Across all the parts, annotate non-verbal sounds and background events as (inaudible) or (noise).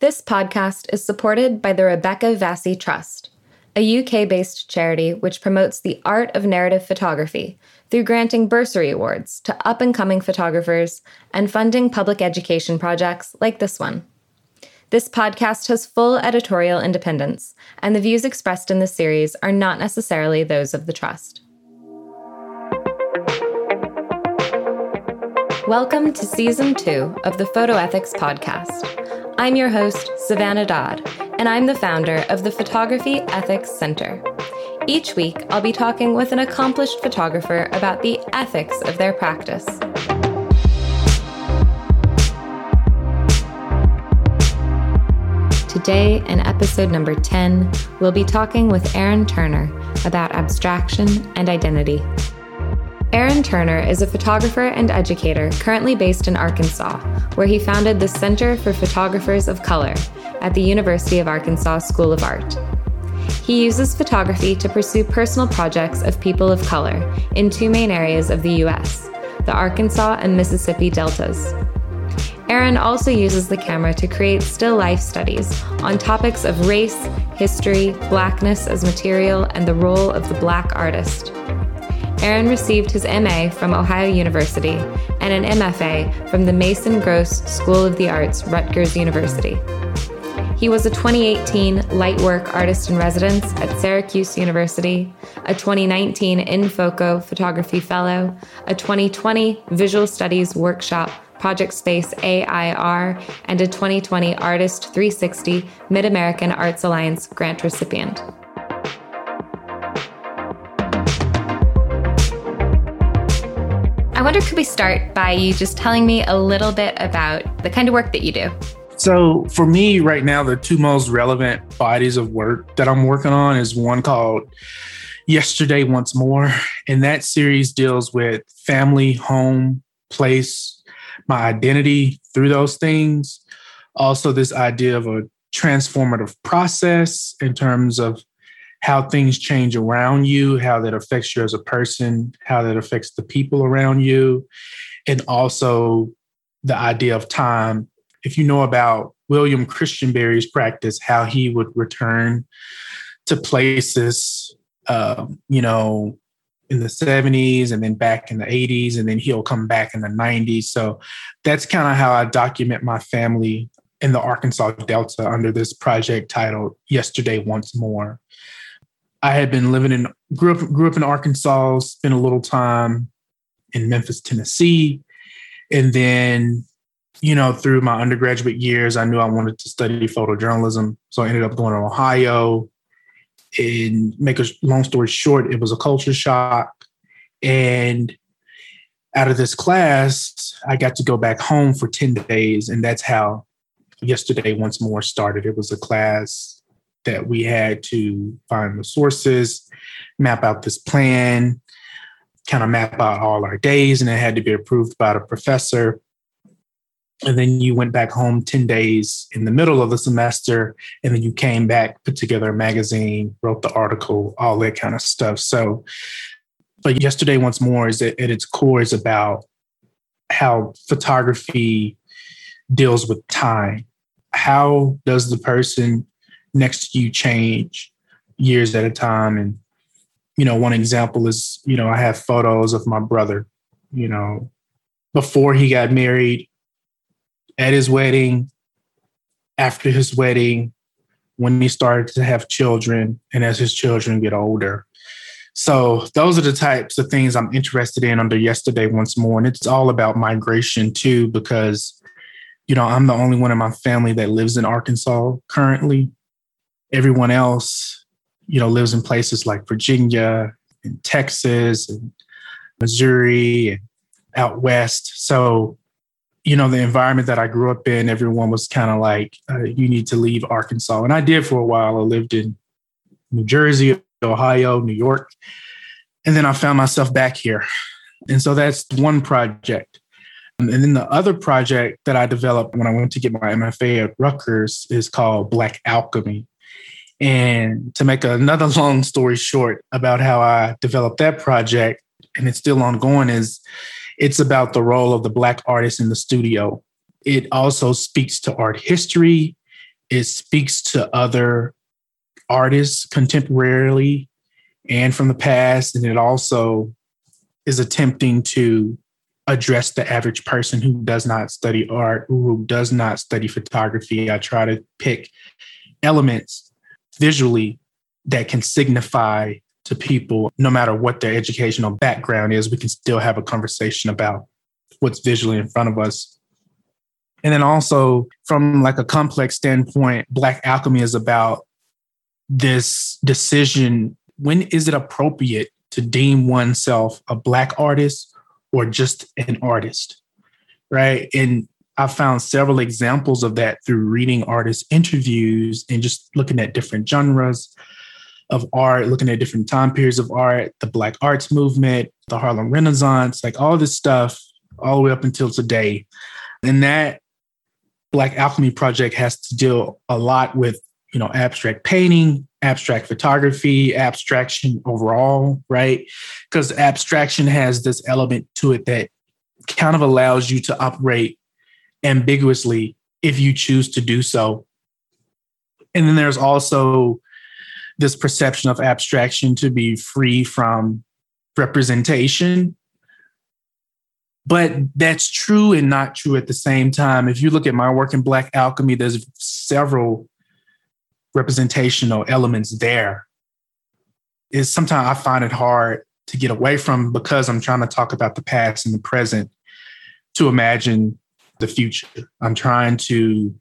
This podcast is supported by the Rebecca Vassie Trust, a UK based charity which promotes the art of narrative photography through granting bursary awards to up and coming photographers and funding public education projects like this one. This podcast has full editorial independence, and the views expressed in this series are not necessarily those of the Trust. Welcome to Season 2 of the Photo Ethics Podcast. I'm your host, Savannah Dodd, and I'm the founder of the Photography Ethics Center. Each week, I'll be talking with an accomplished photographer about the ethics of their practice. Today, in episode number 10, we'll be talking with Aaron Turner about abstraction and identity. Aaron Turner is a photographer and educator currently based in Arkansas, where he founded the Center for Photographers of Color at the University of Arkansas School of Art. He uses photography to pursue personal projects of people of color in two main areas of the U.S. the Arkansas and Mississippi deltas. Aaron also uses the camera to create still life studies on topics of race, history, blackness as material, and the role of the black artist. Aaron received his MA from Ohio University and an MFA from the Mason Gross School of the Arts, Rutgers University. He was a 2018 Lightwork Artist in Residence at Syracuse University, a 2019 En Foco Photography Fellow, a 2020 Visual Studies Workshop Project Space AIR, and a 2020 Artist 360 Mid American Arts Alliance grant recipient. Wonder, could we start by you just telling me a little bit about the kind of work that you do? So, for me right now, the two most relevant bodies of work that I'm working on is one called Yesterday Once More. And that series deals with family, home, place, my identity through those things. Also, this idea of a transformative process in terms of how things change around you, how that affects you as a person, how that affects the people around you, and also the idea of time. If you know about William Christenberry's practice, how he would return to places, um, you know, in the 70s and then back in the 80s, and then he'll come back in the 90s. So that's kind of how I document my family in the Arkansas Delta under this project titled Yesterday Once More. I had been living in grew up grew up in Arkansas, spent a little time in Memphis, Tennessee, and then you know through my undergraduate years, I knew I wanted to study photojournalism, so I ended up going to Ohio. And make a long story short, it was a culture shock, and out of this class, I got to go back home for ten days, and that's how yesterday once more started. It was a class that we had to find the sources, map out this plan, kind of map out all our days, and it had to be approved by the professor. And then you went back home 10 days in the middle of the semester, and then you came back, put together a magazine, wrote the article, all that kind of stuff. So, but yesterday, once more, is at its core is about how photography deals with time. How does the person next to you change years at a time. And, you know, one example is, you know, I have photos of my brother, you know, before he got married, at his wedding, after his wedding, when he started to have children, and as his children get older. So those are the types of things I'm interested in under yesterday once more. And it's all about migration too, because, you know, I'm the only one in my family that lives in Arkansas currently everyone else, you know, lives in places like Virginia and Texas and Missouri and out west. So, you know, the environment that I grew up in, everyone was kind of like, uh, you need to leave Arkansas. And I did for a while. I lived in New Jersey, Ohio, New York. And then I found myself back here. And so that's one project. And then the other project that I developed when I went to get my MFA at Rutgers is called Black Alchemy. And to make another (laughs) long story short about how I developed that project, and it's still ongoing, is it's about the role of the Black artist in the studio. It also speaks to art history it speaks to other artists contemporarily and from the past. And it also is attempting to address the average person who does not study art, who does not study photography. I try to pick elements visually that can signify to people, no matter what their educational background is, we can still have a conversation about what's visually in front of us. And then also from like a complex standpoint, Black Alchemy is about this decision. When is it appropriate to deem oneself a Black artist or just an artist? Right. And I found several examples of that through reading artist interviews and just looking at different genres of art, looking at different time periods of art, the Black arts movement, the Harlem Renaissance, like all this stuff, all the way up until today. And that Black Alchemy project has to deal a lot with, you know, abstract painting, abstract photography, abstraction overall, right? Because abstraction has this element to it that kind of allows you to operate ambiguously if you choose to do so. And then there's also this perception of abstraction to be free from representation. But that's true and not true at the same time. If you look at my work in Black Alchemy, there's several representational elements there. Is sometimes I find it hard to get away from because I'm trying to talk about the past and the present to imagine the future. I'm trying to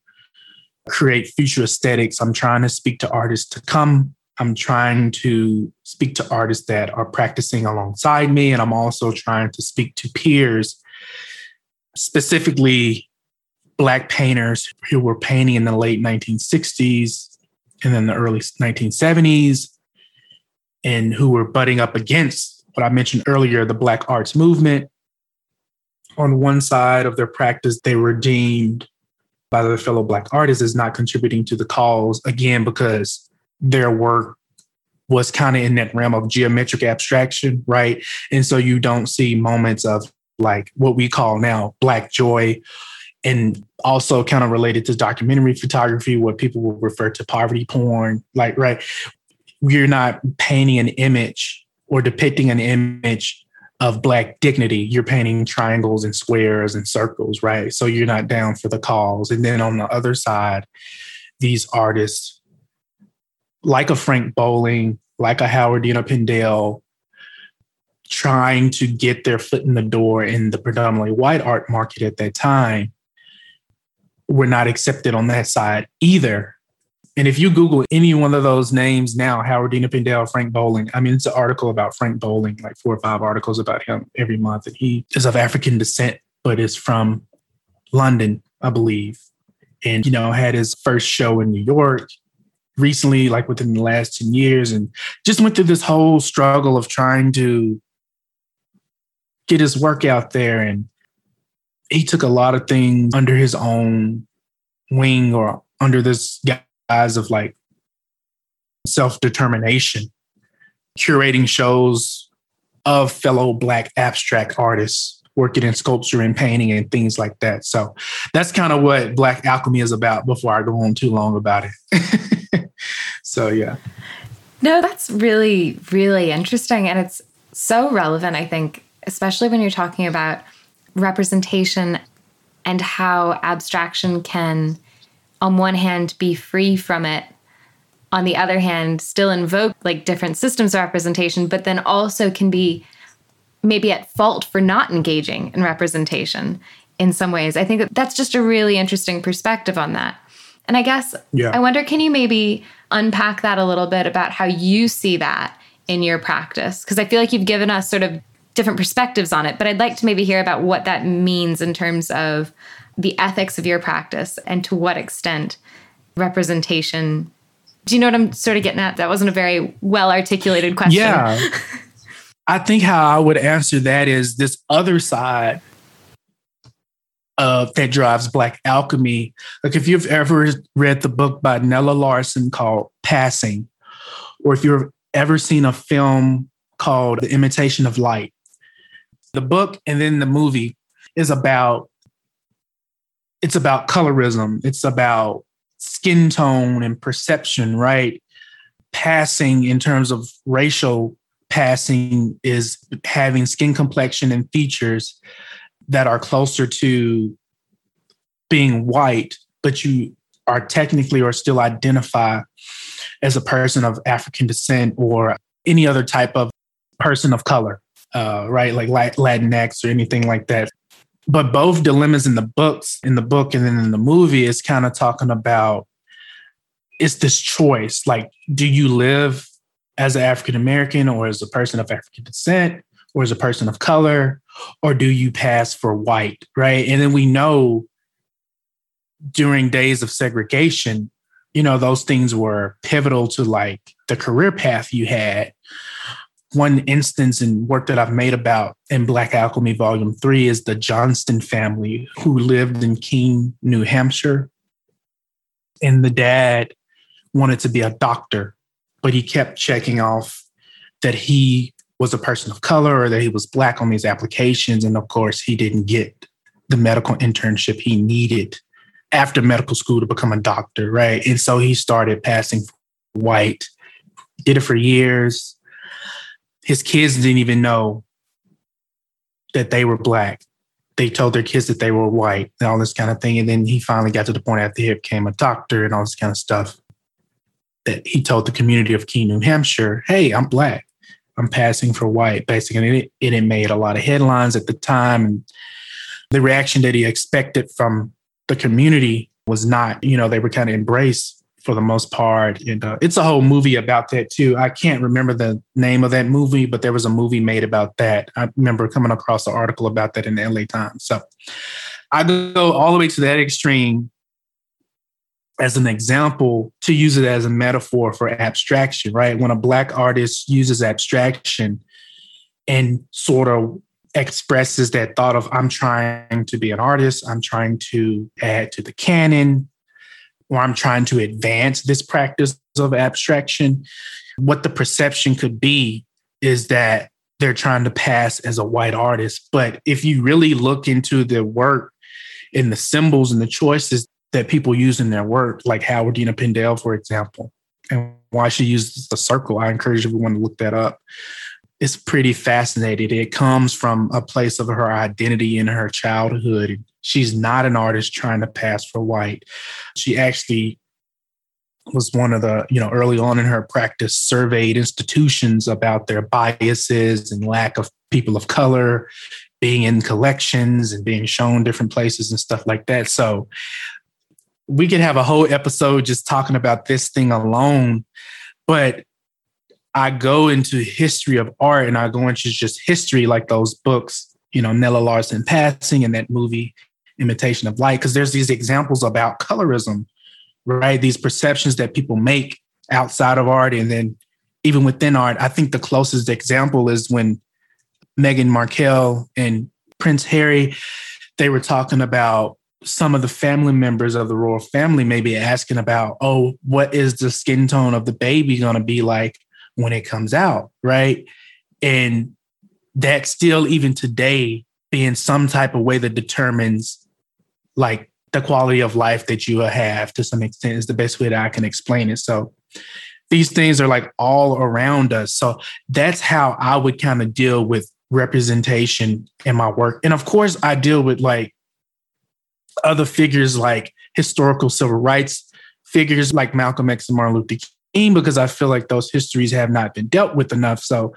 create future aesthetics. I'm trying to speak to artists to come I'm trying to speak to artists that are practicing alongside me. And I'm also trying to speak to peers, specifically Black painters who were painting in the late 1960s and then the early 1970s, and who were butting up against what I mentioned earlier the Black arts movement. On one side of their practice, they were deemed by their fellow Black artists as not contributing to the cause, again, because their work was kind of in that realm of geometric abstraction, right? And so you don't see moments of like what we call now black joy and also kind of related to documentary photography, what people will refer to poverty porn, like, right? You're not painting an image or depicting an image of black dignity. You're painting triangles and squares and circles, right? So you're not down for the cause. And then on the other side, these artists like a Frank Bowling, like a howard Howardena Pindell, trying to get their foot in the door in the predominantly white art market at that time were not accepted on that side either. And if you Google any one of those names now, Howardena Pindell, Frank Bowling, I mean, it's an article about Frank Bowling, like four or five articles about him every month. And he is of African descent, but is from London, I believe. And, you know, had his first show in New York recently, like within the last 10 years, and just went through this whole struggle of trying to get his work out there. And he took a lot of things under his own wing or under this guise of like self determination, curating shows of fellow Black abstract artists working in sculpture and painting and things like that. So that's kind of what Black Alchemy is about before I go on too long about it. (laughs) so yeah. No, that's really, really interesting. And it's so relevant, I think, especially when you're talking about representation and how abstraction can, on one hand, be free from it. On the other hand, still invoke like different systems of representation, but then also can be maybe at fault for not engaging in representation in some ways. I think that that's just a really interesting perspective on that. And I guess yeah. I wonder can you maybe unpack that a little bit about how you see that in your practice? Because I feel like you've given us sort of different perspectives on it, but I'd like to maybe hear about what that means in terms of the ethics of your practice and to what extent representation. Do you know what I'm sort of getting at? That wasn't a very well articulated question. Yeah. (laughs) I think how I would answer that is this other side of that drives Black alchemy. Like if you've ever read the book by Nella Larsen called Passing, or if you've ever seen a film called The Imitation of Light, the book and then the movie is about it's about colorism. It's about skin tone and perception, right? Passing in terms of racial passing is having skin complexion and features that are closer to being white, but you are technically or still identify as a person of African descent or any other type of person of color, uh, right? Like Latinx or anything like that. But both dilemmas in the books, in the book and then in the movie, is kind of talking about it's this choice. Like, do you live as an African American or as a person of African descent or as a person of color, or do you pass for white, right? And then we know during days of segregation, you know, those things were pivotal to like the career path you had. One instance in work that I've made about in Black Alchemy Volume 3 is the Johnston family who lived in Keene, New Hampshire. And the dad wanted to be a doctor, but he kept checking off that he was a person of color or that he was Black on these applications. And of course, he didn't get the medical internship he needed after medical school to become a doctor, right? And so he started passing white, did it for years. His kids didn't even know that they were black. They told their kids that they were white and all this kind of thing. And then he finally got to the point after he became a doctor and all this kind of stuff that he told the community of Keene, New Hampshire, hey, I'm black. I'm passing for white, basically. And it, it made a lot of headlines at the time. And the reaction that he expected from the community was not, you know, they were kind of embraced for the most part. And uh, it's a whole movie about that too. I can't remember the name of that movie, but there was a movie made about that. I remember coming across an article about that in the LA Times. So I go all the way to that extreme as an example to use it as a metaphor for abstraction, right? When a Black artist uses abstraction and sort of expresses that thought of I'm trying to be an artist, I'm trying to add to the canon, or I'm trying to advance this practice of abstraction. What the perception could be is that they're trying to pass as a white artist. But if you really look into the work and the symbols and the choices that people use in their work, like Howardena Pindell, for example, and why she uses the circle, I encourage everyone to look that up it's pretty fascinating. It comes from a place of her identity in her childhood. She's not an artist trying to pass for white. She actually was one of the, you know, early on in her practice, surveyed institutions about their biases and lack of people of color being in collections and being shown different places and stuff like that. So we could have a whole episode just talking about this thing alone. But I go into history of art and I go into just history like those books, you know, Nella Larsen passing and that movie Imitation of Light, because there's these examples about colorism, right? These perceptions that people make outside of art and then even within art. I think the closest example is when Meghan Markle and Prince Harry, they were talking about some of the family members of the royal family maybe asking about, oh, what is the skin tone of the baby going to be like when it comes out, right? And that still, even today, being some type of way that determines like the quality of life that you have to some extent is the best way that I can explain it. So these things are like all around us. So that's how I would kind of deal with representation in my work. And of course, I deal with like other figures like historical civil rights figures like Malcolm X and Martin Luther King because I feel like those histories have not been dealt with enough. So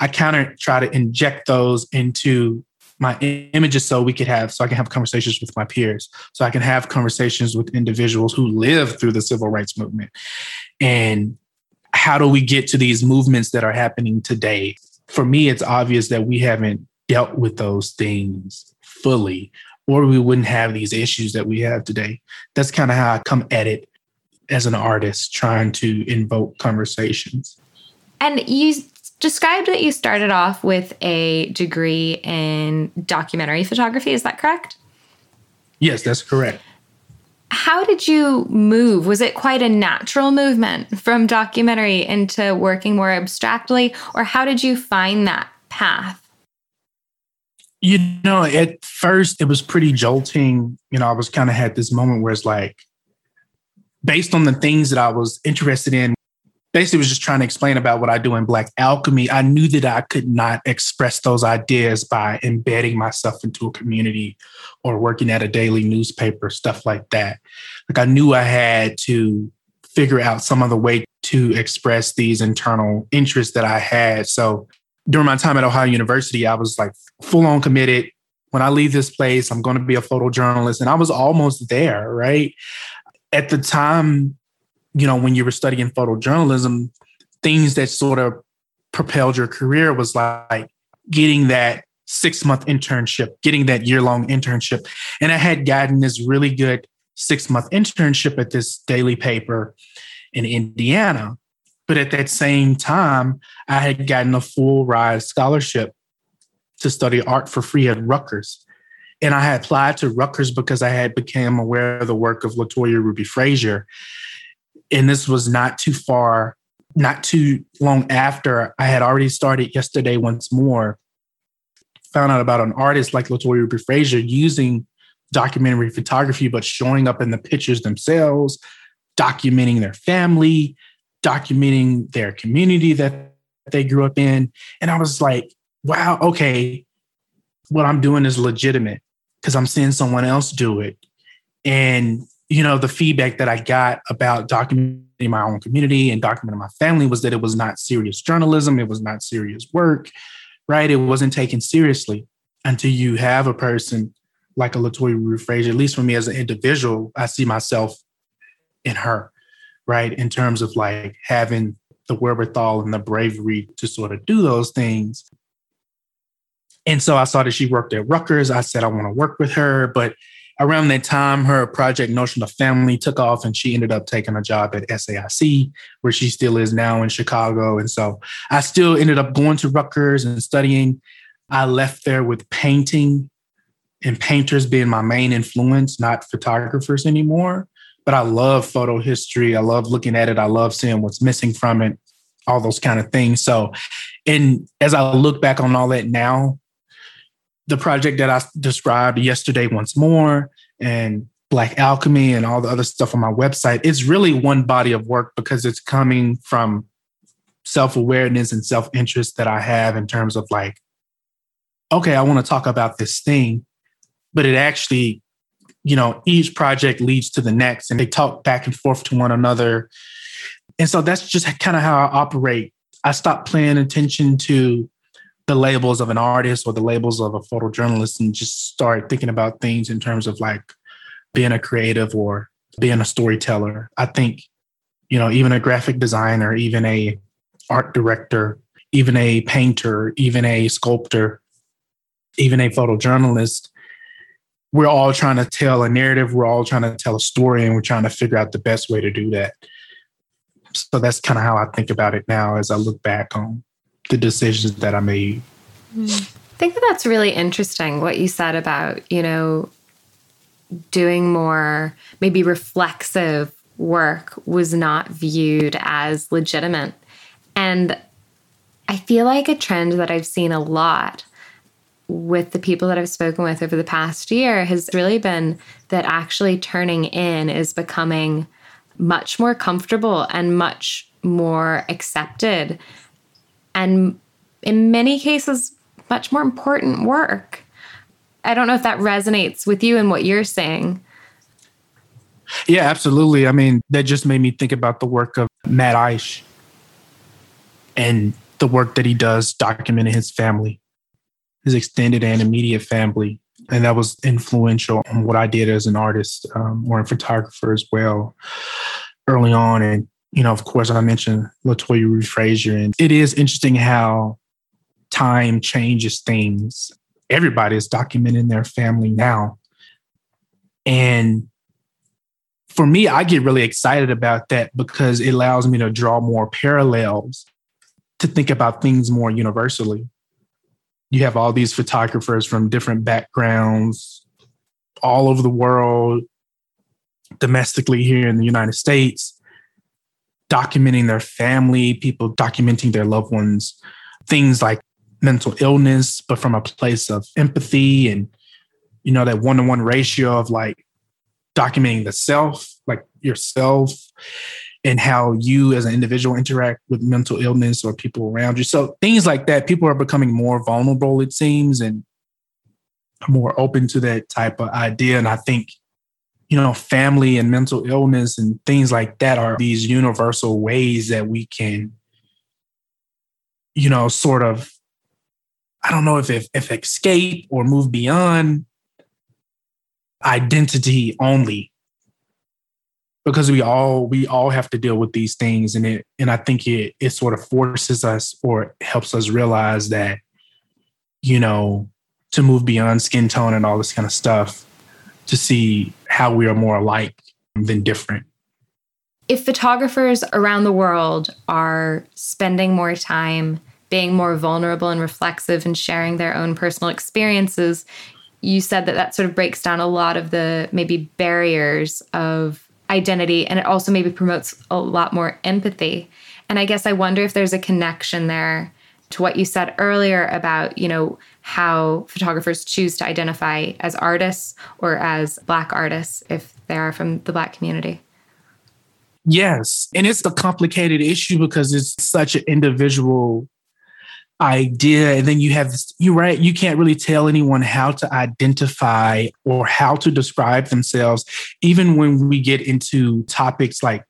I kind of try to inject those into my images so we could have so I can have conversations with my peers. So I can have conversations with individuals who live through the civil rights movement. And how do we get to these movements that are happening today? For me, it's obvious that we haven't dealt with those things fully, or we wouldn't have these issues that we have today. That's kind of how I come at it as an artist trying to invoke conversations. And you described that you started off with a degree in documentary photography. Is that correct? Yes, that's correct. How did you move? Was it quite a natural movement from documentary into working more abstractly, or how did you find that path? You know, at first it was pretty jolting. You know, I was kind of had this moment where it's like, based on the things that I was interested in, basically was just trying to explain about what I do in Black Alchemy. I knew that I could not express those ideas by embedding myself into a community or working at a daily newspaper, stuff like that. Like I knew I had to figure out some other way to express these internal interests that I had. So during my time at Ohio University, I was like full on committed. When I leave this place, I'm going to be a photojournalist. And I was almost there, right? At the time, you know, when you were studying photojournalism, things that sort of propelled your career was like getting that six month internship, getting that year long internship. And I had gotten this really good six month internship at this daily paper in Indiana. But at that same time, I had gotten a full ride scholarship to study art for free at Rutgers. And I had applied to Rutgers because I had become aware of the work of Latoya Ruby Frazier. And this was not too far, not too long after I had already started yesterday once more. Found out about an artist like Latoya Ruby Frazier using documentary photography, but showing up in the pictures themselves, documenting their family, documenting their community that they grew up in. And I was like, wow, okay, what I'm doing is legitimate because I'm seeing someone else do it. And, you know, the feedback that I got about documenting my own community and documenting my family was that it was not serious journalism, it was not serious work, right? It wasn't taken seriously until you have a person like a Latoya Ruby Frazier, at least for me as an individual, I see myself in her right? In terms of like having the wherewithal and the bravery to sort of do those things. And so I saw that she worked at Rutgers. I said, I want to work with her. But around that time, her project Notion of Family took off and she ended up taking a job at SAIC, where she still is now in Chicago. And so I still ended up going to Rutgers and studying. I left there with painting and painters being my main influence, not photographers anymore but I love photo history. I love looking at it. I love seeing what's missing from it, all those kind of things. So, and as I look back on all that now, the project that I described yesterday once more and Black Alchemy and all the other stuff on my website, it's really one body of work because it's coming from self awareness and self interest that I have in terms of like, okay, I want to talk about this thing, but it actually you know, each project leads to the next and they talk back and forth to one another. And so that's just kind of how I operate. I stop paying attention to the labels of an artist or the labels of a photojournalist and just start thinking about things in terms of like being a creative or being a storyteller. I think, you know, even a graphic designer, even a art director, even a painter, even a sculptor, even a photojournalist we're all trying to tell a narrative, we're all trying to tell a story, and we're trying to figure out the best way to do that. So that's kind of how I think about it now as I look back on the decisions that I made. I think that that's really interesting what you said about, you know, doing more maybe reflexive work was not viewed as legitimate. And I feel like a trend that I've seen a lot with the people that I've spoken with over the past year has really been that actually turning in is becoming much more comfortable and much more accepted. And in many cases, much more important work. I don't know if that resonates with you and what you're saying. Yeah, absolutely. I mean, that just made me think about the work of Matt Eich and the work that he does documenting his family his extended and immediate family. And that was influential on what I did as an artist um, or a photographer as well early on. And, you know, of course, I mentioned Latoya Frazier. And it is interesting how time changes things. Everybody is documenting their family now. And for me, I get really excited about that because it allows me to draw more parallels to think about things more universally you have all these photographers from different backgrounds all over the world, domestically here in the United States, documenting their family, people documenting their loved ones, things like mental illness, but from a place of empathy and, you know, that one to one ratio of like documenting the self, like yourself, and how you as an individual interact with mental illness or people around you. So things like that, people are becoming more vulnerable, it seems, and more open to that type of idea. And I think, you know, family and mental illness and things like that are these universal ways that we can, you know, sort of, I don't know if if, if escape or move beyond identity only. Because we all we all have to deal with these things and it and i think it it sort of forces us or helps us realize that you know to move beyond skin tone and all this kind of stuff to see how we are more alike than different if photographers around the world are spending more time being more vulnerable and reflexive and sharing their own personal experiences you said that that sort of breaks down a lot of the maybe barriers of identity and it also maybe promotes a lot more empathy. And I guess I wonder if there's a connection there to what you said earlier about, you know, how photographers choose to identify as artists or as black artists if they are from the black community. Yes. And it's a complicated issue because it's such an individual idea and then you have you're right you can't really tell anyone how to identify or how to describe themselves even when we get into topics like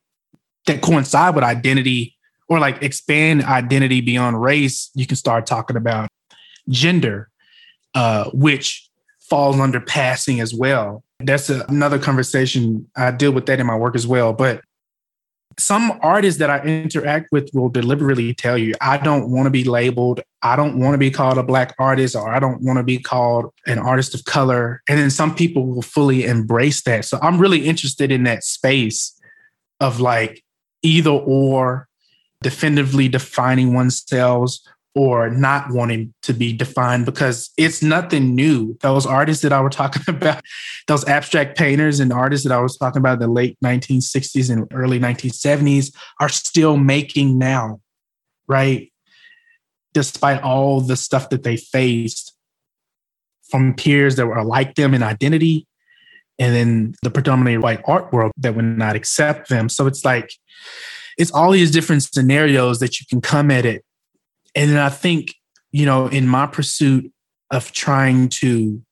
that coincide with identity or like expand identity beyond race you can start talking about gender uh, which falls under passing as well that's a, another conversation i deal with that in my work as well but some artists that I interact with will deliberately tell you, I don't want to be labeled. I don't want to be called a black artist, or I don't want to be called an artist of color. And then some people will fully embrace that. So I'm really interested in that space of like either or definitively defining oneself or not wanting to be defined because it's nothing new. Those artists that I was talking (laughs) about, those abstract painters and artists that I was talking about in the late 1960s and early 1970s are still making now, right? Despite all the stuff that they faced from peers that were like them in identity, and then the predominantly white art world that would not accept them. So it's like, it's all these different scenarios that you can come at it and then I think, you know, in my pursuit of trying to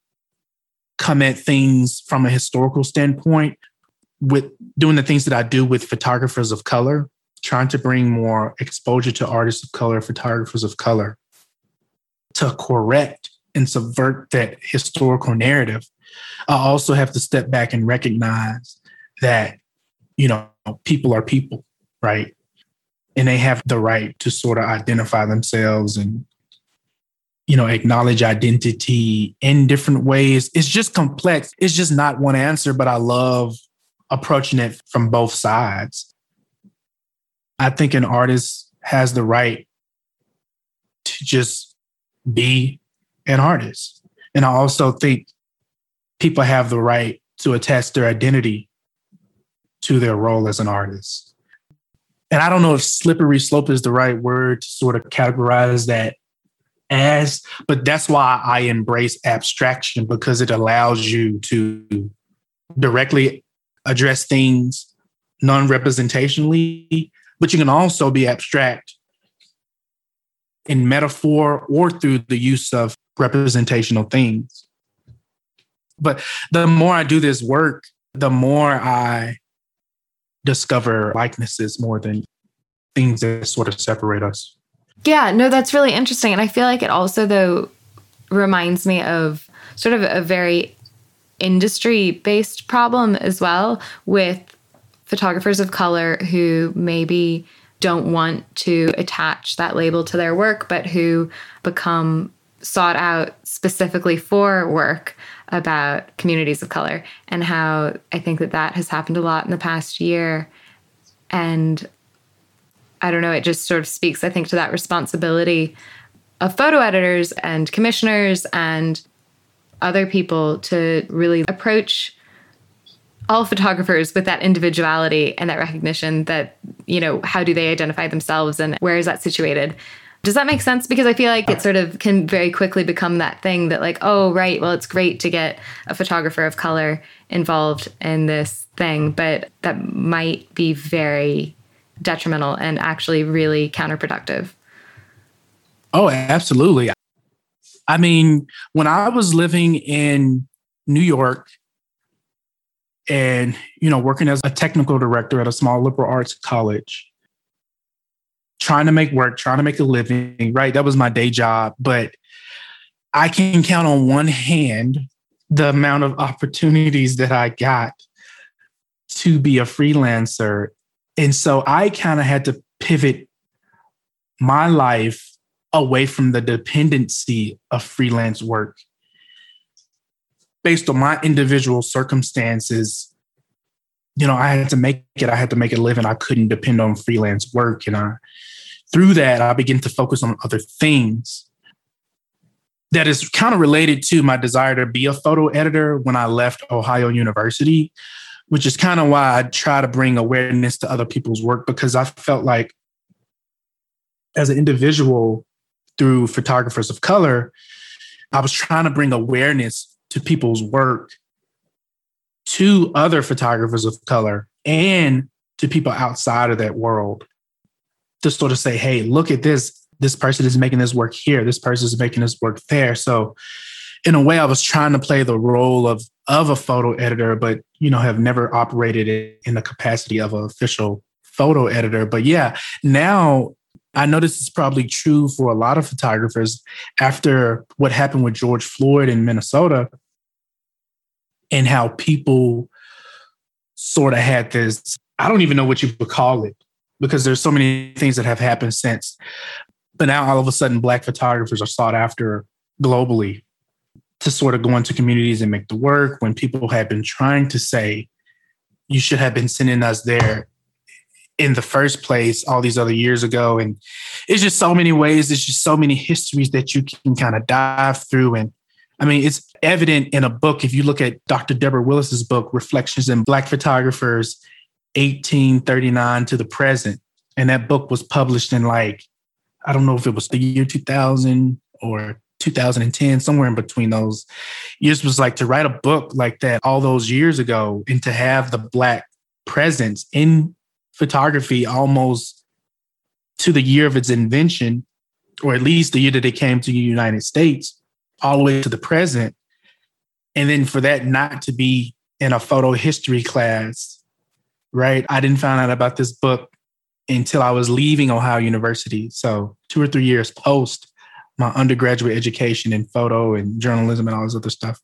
come at things from a historical standpoint, with doing the things that I do with photographers of color, trying to bring more exposure to artists of color, photographers of color, to correct and subvert that historical narrative. I also have to step back and recognize that, you know, people are people, right? and they have the right to sort of identify themselves and you know acknowledge identity in different ways. It's just complex. It's just not one answer but i love approaching it from both sides. I think an artist has the right to just be an artist. And i also think people have the right to attach their identity to their role as an artist and I don't know if slippery slope is the right word to sort of categorize that as, but that's why I embrace abstraction because it allows you to directly address things non representationally, but you can also be abstract in metaphor or through the use of representational things. But the more I do this work, the more I discover likenesses more than things that sort of separate us. Yeah, no, that's really interesting. And I feel like it also, though, reminds me of sort of a very industry based problem as well with photographers of color who maybe don't want to attach that label to their work, but who become sought out specifically for work about communities of color and how I think that that has happened a lot in the past year. And I don't know, it just sort of speaks, I think, to that responsibility of photo editors and commissioners and other people to really approach all photographers with that individuality and that recognition that, you know, how do they identify themselves and where is that situated? Does that make sense? Because I feel like it sort of can very quickly become that thing that, like, oh, right, well, it's great to get a photographer of color involved in this thing, but that might be very detrimental and actually really counterproductive. Oh, absolutely. I mean, when I was living in New York and, you know, working as a technical director at a small liberal arts college, trying to make work, trying to make a living, right? That was my day job. But I can count on one hand the amount of opportunities that I got to be a freelancer. And so I kind of had to pivot my life away from the dependency of freelance work based on my individual circumstances you know i had to make it i had to make a living i couldn't depend on freelance work and i through that, I begin to focus on other things. That is kind of related to my desire to be a photo editor when I left Ohio University, which is kind of why I try to bring awareness to other people's work because I felt like as an individual through photographers of color, I was trying to bring awareness to people's work to other photographers of color and to people outside of that world to sort of say, hey, look at this. This person is making this work here. This person is making this work there. So, in a way, I was trying to play the role of of a photo editor, but you know, have never operated in the capacity of an official photo editor. But yeah, now I know this is probably true for a lot of photographers after what happened with George Floyd in Minnesota and how people sort of had this, I don't even know what you would call it, because there's so many things that have happened since. But now all of a sudden, Black photographers are sought after globally to sort of go into communities and make the work when people have been trying to say, you should have been sending us there in the first place all these other years ago. And it's just so many ways, there's just so many histories that you can kind of dive through. And I mean, it's evident in a book. If you look at Dr. Deborah Willis's book, Reflections in Black Photographers, 1839 to the present. And that book was published in like, I don't know if it was the year 2000 or 2010, somewhere in between those years was like to write a book like that all those years ago and to have the Black presence in photography almost to the year of its invention, or at least the year that it came to the United States, all the way to the present. And then for that not to be in a photo history class right? I didn't find out about this book until I was leaving Ohio University. So, two or three years post my undergraduate education in photo and journalism and all this other stuff.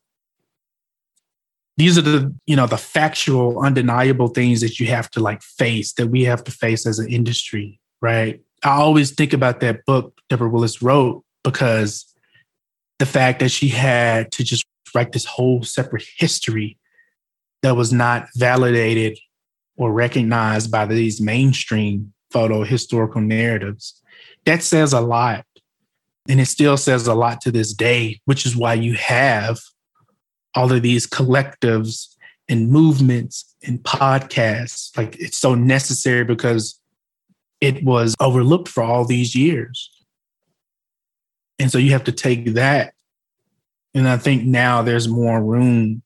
These are the, you know, the factual, undeniable things that you have to like face, that we have to face as an industry, right? I always think about that book Deborah Willis wrote because the fact that she had to just write this whole separate history that was not validated or recognized by these mainstream photo historical narratives. That says a lot. And it still says a lot to this day, which is why you have all of these collectives and movements and podcasts. Like it's so necessary because it was overlooked for all these years. And so you have to take that. And I think now there's more room,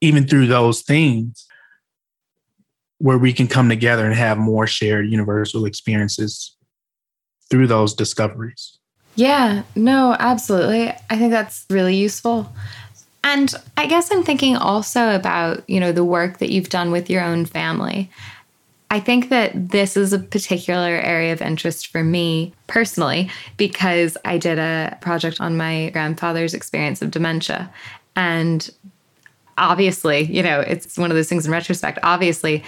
even through those things, where we can come together and have more shared universal experiences through those discoveries. Yeah, no, absolutely. I think that's really useful. And I guess I'm thinking also about, you know, the work that you've done with your own family. I think that this is a particular area of interest for me personally because I did a project on my grandfather's experience of dementia. And obviously, you know, it's one of those things in retrospect. Obviously,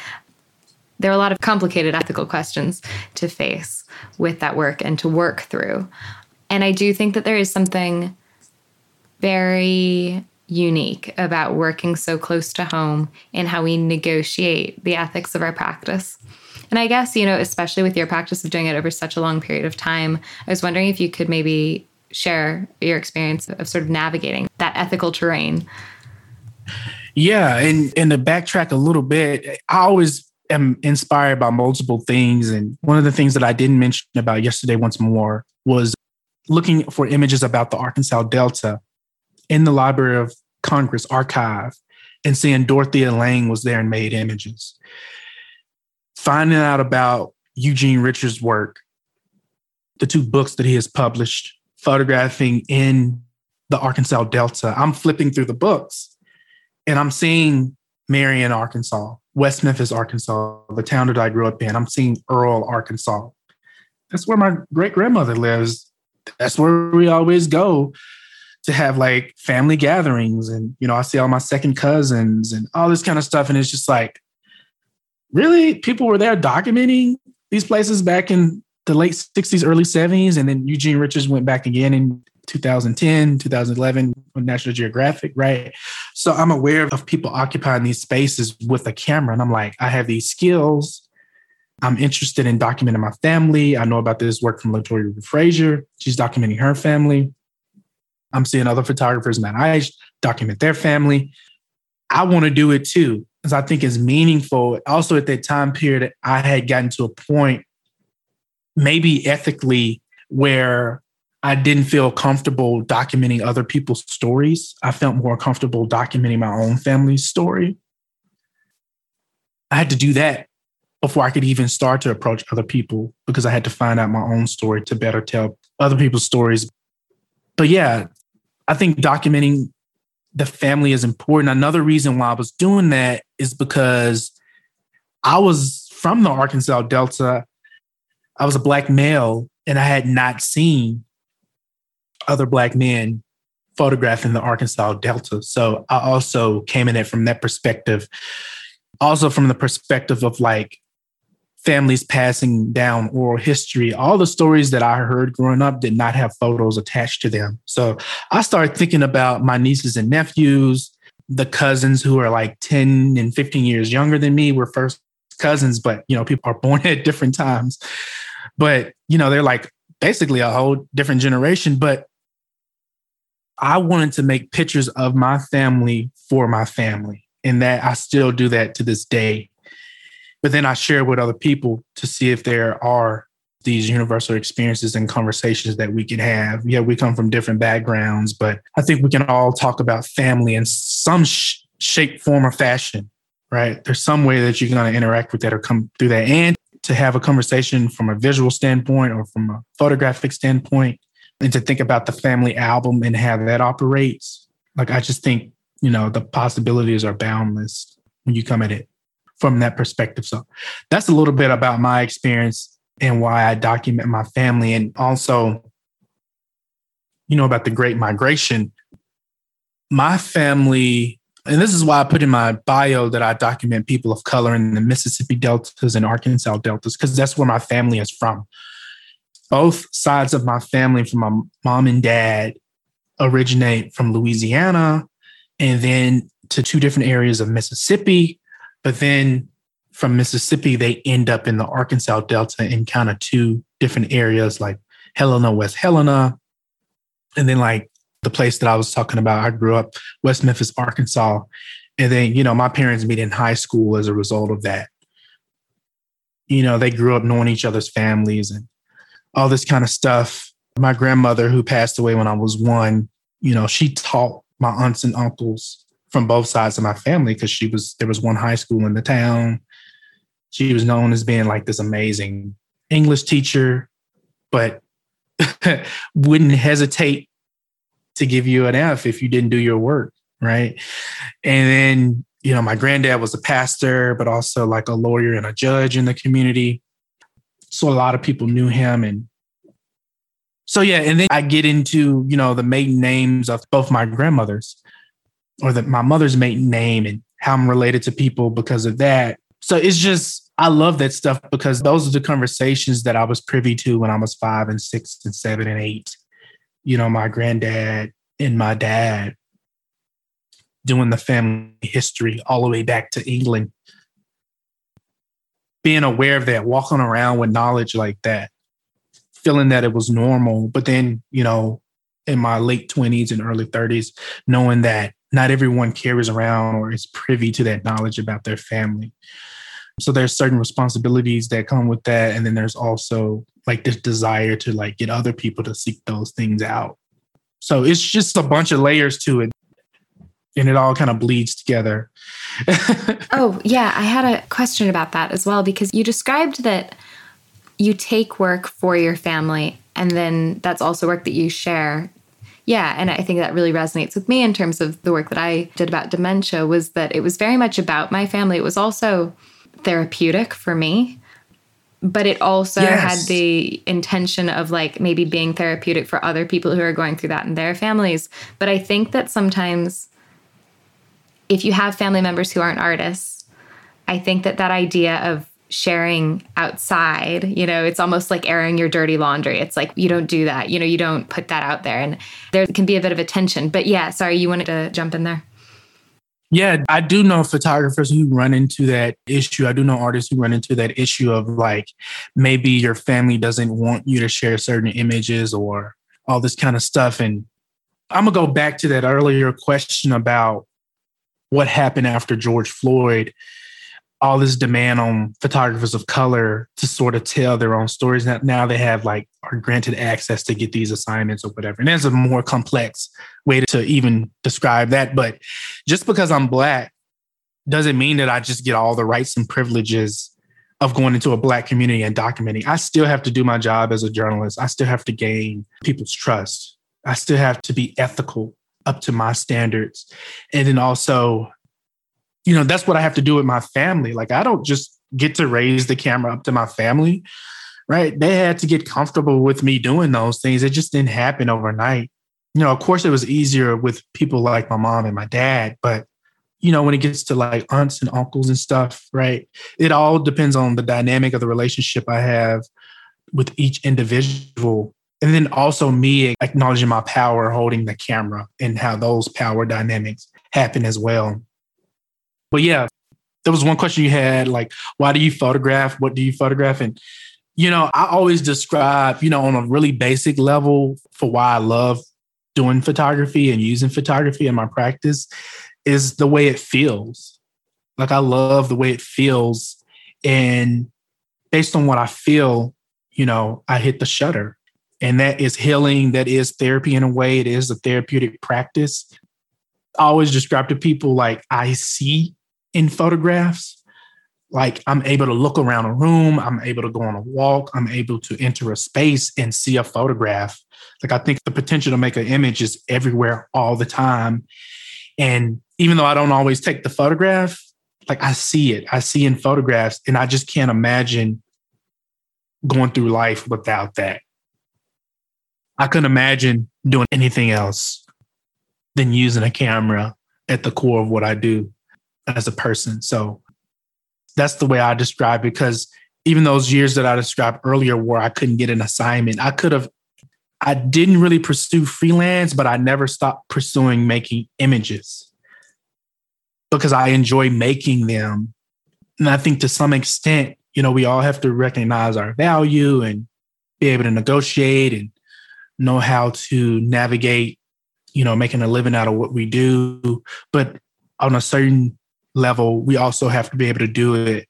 there are a lot of complicated ethical questions to face with that work and to work through. And I do think that there is something very unique about working so close to home in how we negotiate the ethics of our practice. And I guess, you know, especially with your practice of doing it over such a long period of time, I was wondering if you could maybe share your experience of sort of navigating that ethical terrain. Yeah, and and to backtrack a little bit, I always am inspired by multiple things. And one of the things that I didn't mention about yesterday once more was looking for images about the Arkansas Delta in the Library of Congress archive and seeing Dorothea Lange was there and made images. Finding out about Eugene Richards' work, the two books that he has published, photographing in the Arkansas Delta. I'm flipping through the books and I'm seeing Marion, Arkansas, West Memphis, Arkansas, the town that I grew up in. I'm seeing Earle, Arkansas. That's where my great grandmother lives. That's where we always go to have like family gatherings. And, you know, I see all my second cousins and all this kind of stuff. And it's just like, really? People were there documenting these places back in the late 60s, early 70s. And then Eugene Richards went back again in 2010, 2011 on National Geographic, right? So I'm aware of people occupying these spaces with a camera. And I'm like, I have these skills. I'm interested in documenting my family. I know about this work from Latoya Frazier. She's documenting her family. I'm seeing other photographers that I document their family. I want to do it too, because I think it's meaningful. Also, at that time period, I had gotten to a point, maybe ethically, where I didn't feel comfortable documenting other people's stories. I felt more comfortable documenting my own family's story. I had to do that before I could even start to approach other people because I had to find out my own story to better tell other people's stories. But yeah, I think documenting the family is important. Another reason why I was doing that is because I was from the Arkansas Delta. I was a black male and I had not seen other black men photographing the Arkansas Delta. So I also came in it from that perspective. Also from the perspective of like families passing down oral history. All the stories that I heard growing up did not have photos attached to them. So I started thinking about my nieces and nephews, the cousins who are like 10 and 15 years younger than me were first cousins, but you know, people are (laughs) born at different times. But you know, they're like basically a whole different generation. But I wanted to make pictures of my family for my family. And that I still do that to this day. But then I share with other people to see if there are these universal experiences and conversations that we can have. Yeah, we come from different backgrounds, but I think we can all talk about family in some sh- shape, form, or fashion, right? There's some way that you're going to interact with that or come through that. And to have a conversation from a visual standpoint or from a photographic standpoint and to think about the family album and how that operates. Like, I just think, you know, the possibilities are boundless when you come at it from that perspective. So that's a little bit about my experience and why I document my family and also, you know, about the Great Migration. My family, and this is why I put in my bio that I document people of color in the Mississippi Deltas and Arkansas Deltas, because that's where my family is from both sides of my family, from my mom and dad, originate from Louisiana and then to two different areas of Mississippi. But then from Mississippi, they end up in the Arkansas Delta in kind of two different areas like Helena, West Helena. And then, like the place that I was talking about, I grew up West Memphis, Arkansas. And then, you know, my parents meet in high school as a result of that. You know, they grew up knowing each other's families and all this kind of stuff. My grandmother, who passed away when I was one, you know, she taught my aunts and uncles from both sides of my family because she was there was one high school in the town. She was known as being like this amazing English teacher, but (laughs) wouldn't hesitate to give you an F if you didn't do your work, right? And then, you know, my granddad was a pastor, but also like a lawyer and a judge in the community so a lot of people knew him and so yeah and then i get into you know the maiden names of both my grandmothers or that my mother's maiden name and how i'm related to people because of that. So it's just i love that stuff because those are the conversations that i was privy to when i was five and six and seven and eight you know my granddad and my dad doing the family history all the way back to england being aware of that, walking around with knowledge like that, feeling that it was normal. But then, you know, in my late 20s and early 30s, knowing that not everyone carries around or is privy to that knowledge about their family. So there's certain responsibilities that come with that. And then there's also like this desire to like get other people to seek those things out. So it's just a bunch of layers to it. And it all kind of bleeds together. (laughs) oh, yeah. I had a question about that as well, because you described that you take work for your family and then that's also work that you share yeah and i think that really resonates with me in terms of the work that i did about dementia was that it was very much about my family it was also therapeutic for me but it also yes. had the intention of like maybe being therapeutic for other people who are going through that in their families but i think that sometimes if you have family members who aren't artists i think that that idea of sharing outside you know it's almost like airing your dirty laundry. It's like you don't do that. You know you don't put that out there. And there can be a bit of a tension. But yeah sorry you wanted to jump in there. Yeah, I do know photographers who run into that issue. I do know artists who run into that issue of like maybe your family doesn't want you to share certain images or all this kind of stuff. And I'm going to go back to that earlier question about what happened after George Floyd all this demand on photographers of color to sort of tell their own stories. Now, now they have like are granted access to get these assignments or whatever. And there's a more complex way to even describe that. But just because I'm black doesn't mean that I just get all the rights and privileges of going into a black community and documenting. I still have to do my job as a journalist. I still have to gain people's trust. I still have to be ethical up to my standards. And then also you know, that's what I have to do with my family. Like, I don't just get to raise the camera up to my family, right? They had to get comfortable with me doing those things. It just didn't happen overnight. You know, of course, it was easier with people like my mom and my dad, but you know, when it gets to like aunts and uncles and stuff, right? It all depends on the dynamic of the relationship I have with each individual. And then also me acknowledging my power holding the camera and how those power dynamics happen as well. But yeah, there was one question you had like, why do you photograph? What do you photograph? And, you know, I always describe, you know, on a really basic level for why I love doing photography and using photography in my practice is the way it feels. Like, I love the way it feels. And based on what I feel, you know, I hit the shutter. And that is healing. That is therapy in a way. It is a therapeutic practice. I always describe to people like I see in photographs. Like I'm able to look around a room, I'm able to go on a walk, I'm able to enter a space and see a photograph. Like I think the potential to make an image is everywhere all the time. And even though I don't always take the photograph, like I see it, I see in photographs, and I just can't imagine going through life without that. I couldn't imagine doing anything else than using a camera at the core of what I do as a person. So that's the way I describe it because even those years that I described earlier where I couldn't get an assignment, I could have I didn't really pursue freelance, but I never stopped pursuing making images because I enjoy making them. And I think to some extent, you know, we all have to recognize our value and be able to negotiate and know how to navigate, you know, making a living out of what we do. But on a certain level, we also have to be able to do it,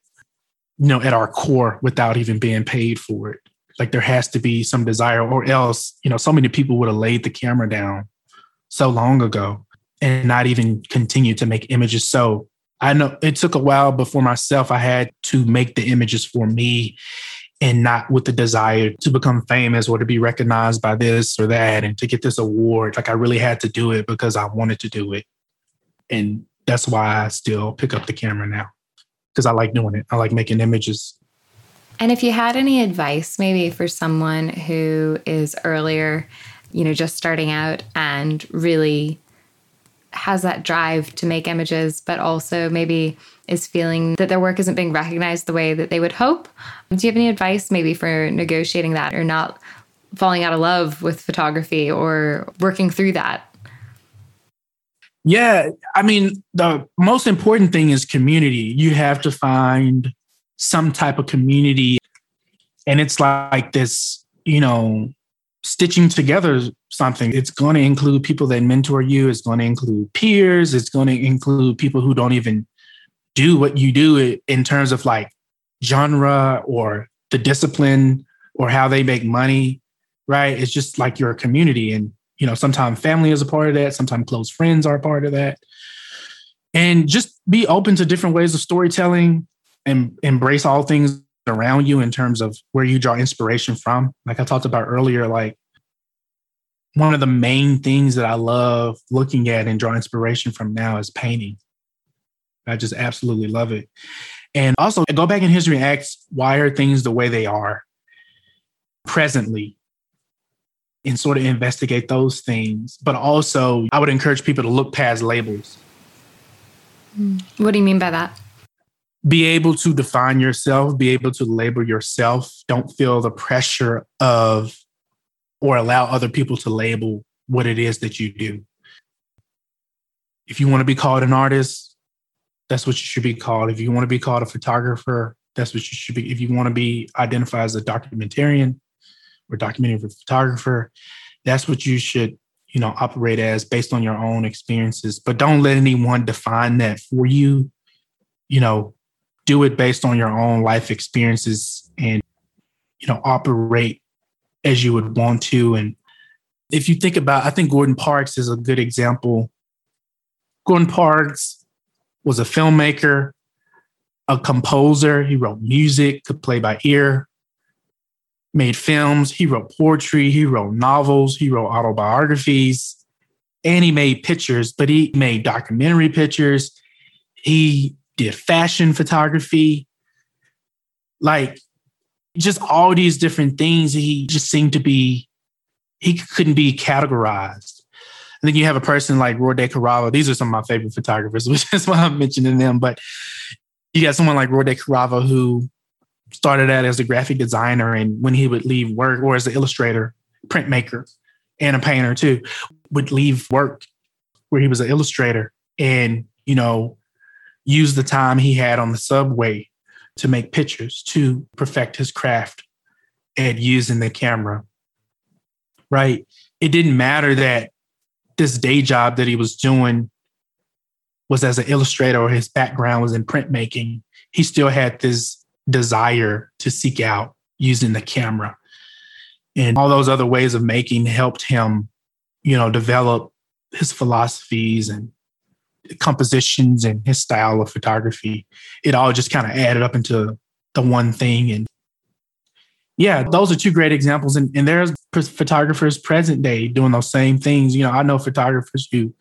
you know, at our core without even being paid for it. Like there has to be some desire, or else, you know, so many people would have laid the camera down so long ago and not even continue to make images. So I know it took a while before myself. I had to make the images for me and not with the desire to become famous or to be recognized by this or that and to get this award. Like I really had to do it because I wanted to do it. And that's why I still pick up the camera now because I like doing it. I like making images. And if you had any advice, maybe for someone who is earlier, you know, just starting out and really has that drive to make images, but also maybe is feeling that their work isn't being recognized the way that they would hope. Do you have any advice maybe for negotiating that or not falling out of love with photography or working through that? Yeah, I mean, the most important thing is community. You have to find some type of community. And it's like this, you know, stitching together something. It's going to include people that mentor you, it's going to include peers, it's going to include people who don't even do what you do in terms of like genre or the discipline or how they make money, right? It's just like your community. And, you know, sometimes family is a part of that, sometimes close friends are a part of that. And just be open to different ways of storytelling and embrace all things around you in terms of where you draw inspiration from. Like I talked about earlier, like one of the main things that I love looking at and draw inspiration from now is painting. I just absolutely love it. And also go back in history and ask why are things the way they are presently and sort of investigate those things. But also, I would encourage people to look past labels. Hmm. What do you mean by that? Be able to define yourself, be able to label yourself. Don't feel the pressure of or allow other people to label what it is that you do. If you want to be called an artist, that's what you should be called. If you want to be called a photographer, that's what you should be. If you want to be identified as a documentarian or documentary photographer, that's what you should, you know, operate as based on your own experiences. But don't let anyone define that for you. You know, do it based on your own life experiences and, you know, operate as you would want to. And if you think about, I think Gordon Parks is a good example. Gordon Parks was a filmmaker, a composer. He wrote music, could play by ear, made films. He wrote poetry. He wrote novels. He wrote autobiographies. And he made pictures, but he made documentary pictures. He did fashion photography. Like just all these different things he just seemed to be he couldn't be categorized and then you have a person like Roy DeCarava. These are some of my favorite photographers, (laughs) which is why I'm mentioning them. But you got someone like Roy DeCarava who started out as a graphic designer, and when he would leave work, or as an illustrator, printmaker, and a painter too, would leave work where he was an illustrator, and you know, use the time he had on the subway to make pictures to perfect his craft at using the camera. Right. It didn't matter that this day job that he was doing was as an illustrator or his background was in printmaking. He still had this desire to seek out using the camera. And all those other ways of making helped him, you know, develop his philosophies and compositions and his style of photography, it all just kind of added up into the one thing. And yeah, those are two great examples. And, and there's photographers present day doing those same things. You know, I know photographers who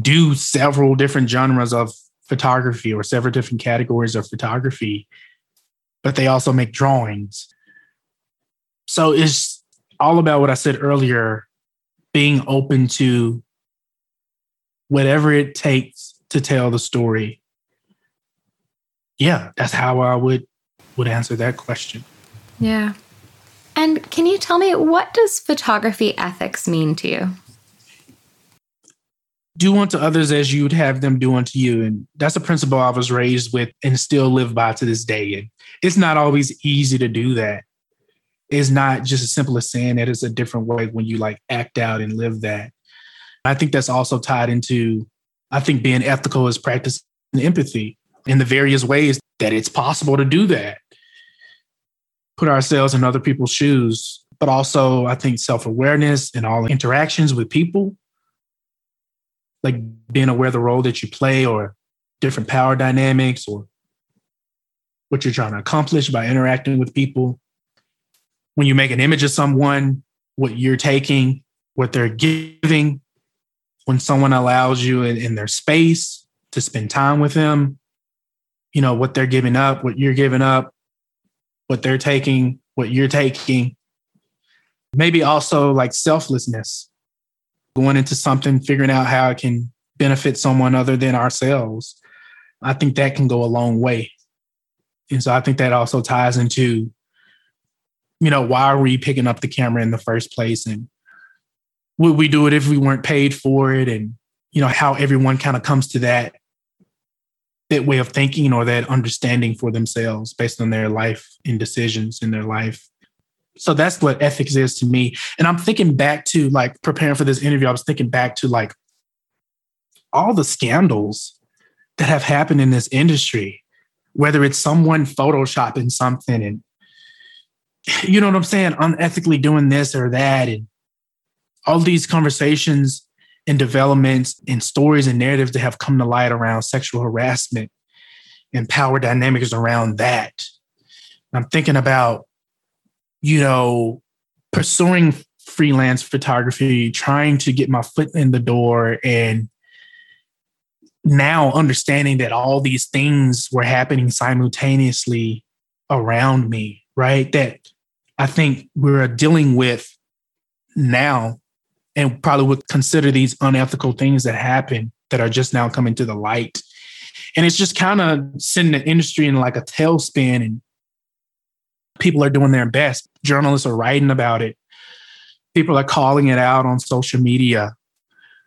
do several different genres of photography or several different categories of photography, but they also make drawings. So it's all about what I said earlier being open to whatever it takes to tell the story. Yeah, that's how I would would answer that question. Yeah. And can you tell me what does photography ethics mean to you? Do unto others as you would have them do unto you. And that's a principle I was raised with and still live by to this day. And it's not always easy to do that. It's not just as simple as saying that it's a different way when you like act out and live that. I think that's also tied into, I think being ethical is practicing empathy in the various ways that it's possible to do that. Put ourselves in other people's shoes, but also I think self awareness and all interactions with people, like being aware of the role that you play or different power dynamics or what you're trying to accomplish by interacting with people. When you make an image of someone, what you're taking, what they're giving, when someone allows you in, in their space to spend time with them, you know, what they're giving up, what you're giving up, what they're taking, what you're taking. Maybe also like selflessness, going into something, figuring out how it can benefit someone other than ourselves. I think that can go a long way. And so I think that also ties into, you know, why are we picking up the camera in the first place? And would we do it if we weren't paid for it? And you know how everyone kind of comes to that that way of thinking or that understanding for themselves based on their life and decisions in their life. So that's what ethics is to me. And i'm thinking back to like preparing for this interview i was thinking back to like all the scandals that have happened in this industry whether it's someone photoshopping something and (sighs) you know what I'm saying, unethically doing this or that, and all these conversations and developments and stories and narratives that have come to light around sexual harassment and power dynamics around that. I'm thinking about, you know, pursuing freelance photography, trying to get my foot in the door and now understanding that all these things were happening simultaneously around me, right? That I think we're dealing with now and probably would consider these unethical things that happen that are just now coming to the light. And it's just kind of sending the industry in like a tailspin and people are doing their best. Journalists are writing about it. People are calling it out on social media.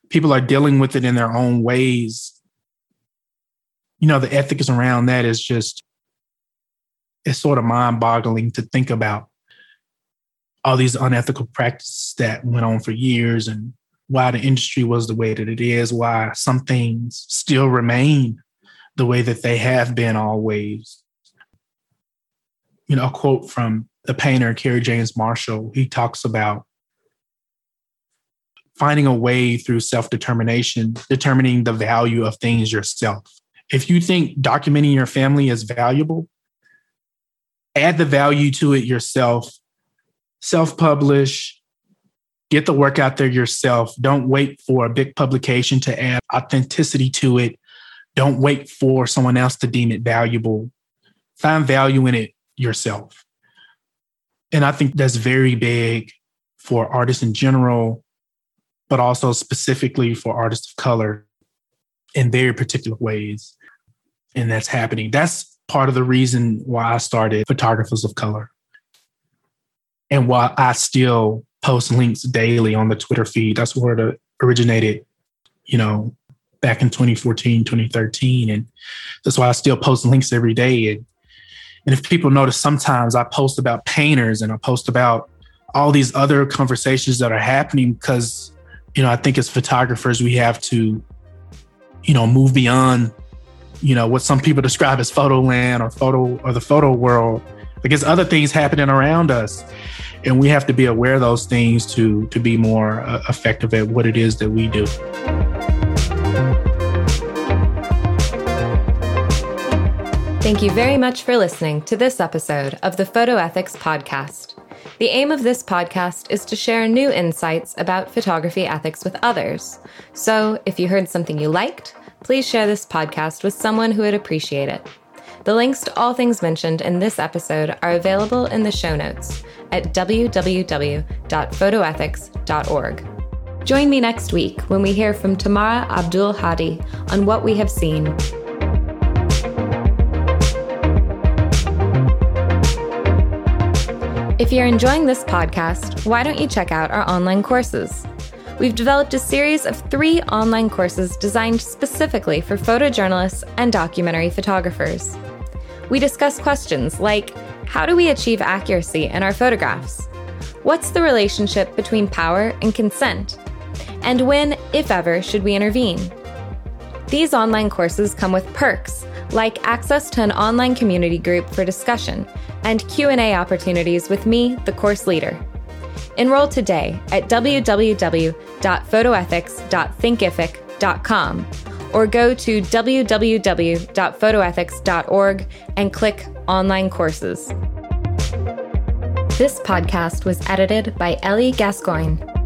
People are dealing with it in their own ways you know, the ethics around that is just, it's sort of mind boggling to think about all these unethical practices that went on for years and why the industry was the way that it is, why some things still remain the way that they have been always. You know, a quote from the painter Kerry James Marshall, he talks about finding a way through self determination, determining the value of things yourself if you think documenting your family is valuable, add the value to it yourself, self publish, get the work out there yourself. Don't wait for a big publication to add authenticity to it. Don't wait for someone else to deem it valuable. Find value in it yourself. And I think that's very big for artists in general, but also specifically for artists of color in very particular ways and that's happening. That's part of the reason why I started Photographers of Color and while I still post links daily on the Twitter feed. That's where it originated, you know, back in 2014, 2013. And that's why I still post links every day. And, and if people notice, sometimes I post about painters and I post about all these other conversations that are happening because, you know, I think as photographers, we have to, you know, move beyond you know what some people describe as photo land or photo or the photo world because other things happening around us and we have to be aware of those things to to be more uh, effective at what it is that we do Thank you very much for listening to this episode of the Photo Ethics Podcast. The aim of this podcast is to share new insights about photography ethics with others. So, if you heard something you liked, please share this podcast with someone who would appreciate it. The links to all things mentioned in this episode are available in the show notes at www.photoethics.org. Join me next week when we hear from Tamara Abdul Hadi on what we have seen. If you're enjoying this podcast, why don't you check out our online courses? we've developed a series of three online courses designed specifically for photojournalists and documentary photographers. We discuss questions like how do we achieve accuracy in our photographs? What's the relationship between power and consent? And when, if ever, should we intervene? These online courses come with perks like access to an online community group for discussion and Q&A opportunities with me, the course leader. Enroll today at www.photoethics.thinkific.com or go to www.photoethics.org and click Online Courses. This podcast was edited by Ellie Gascoigne.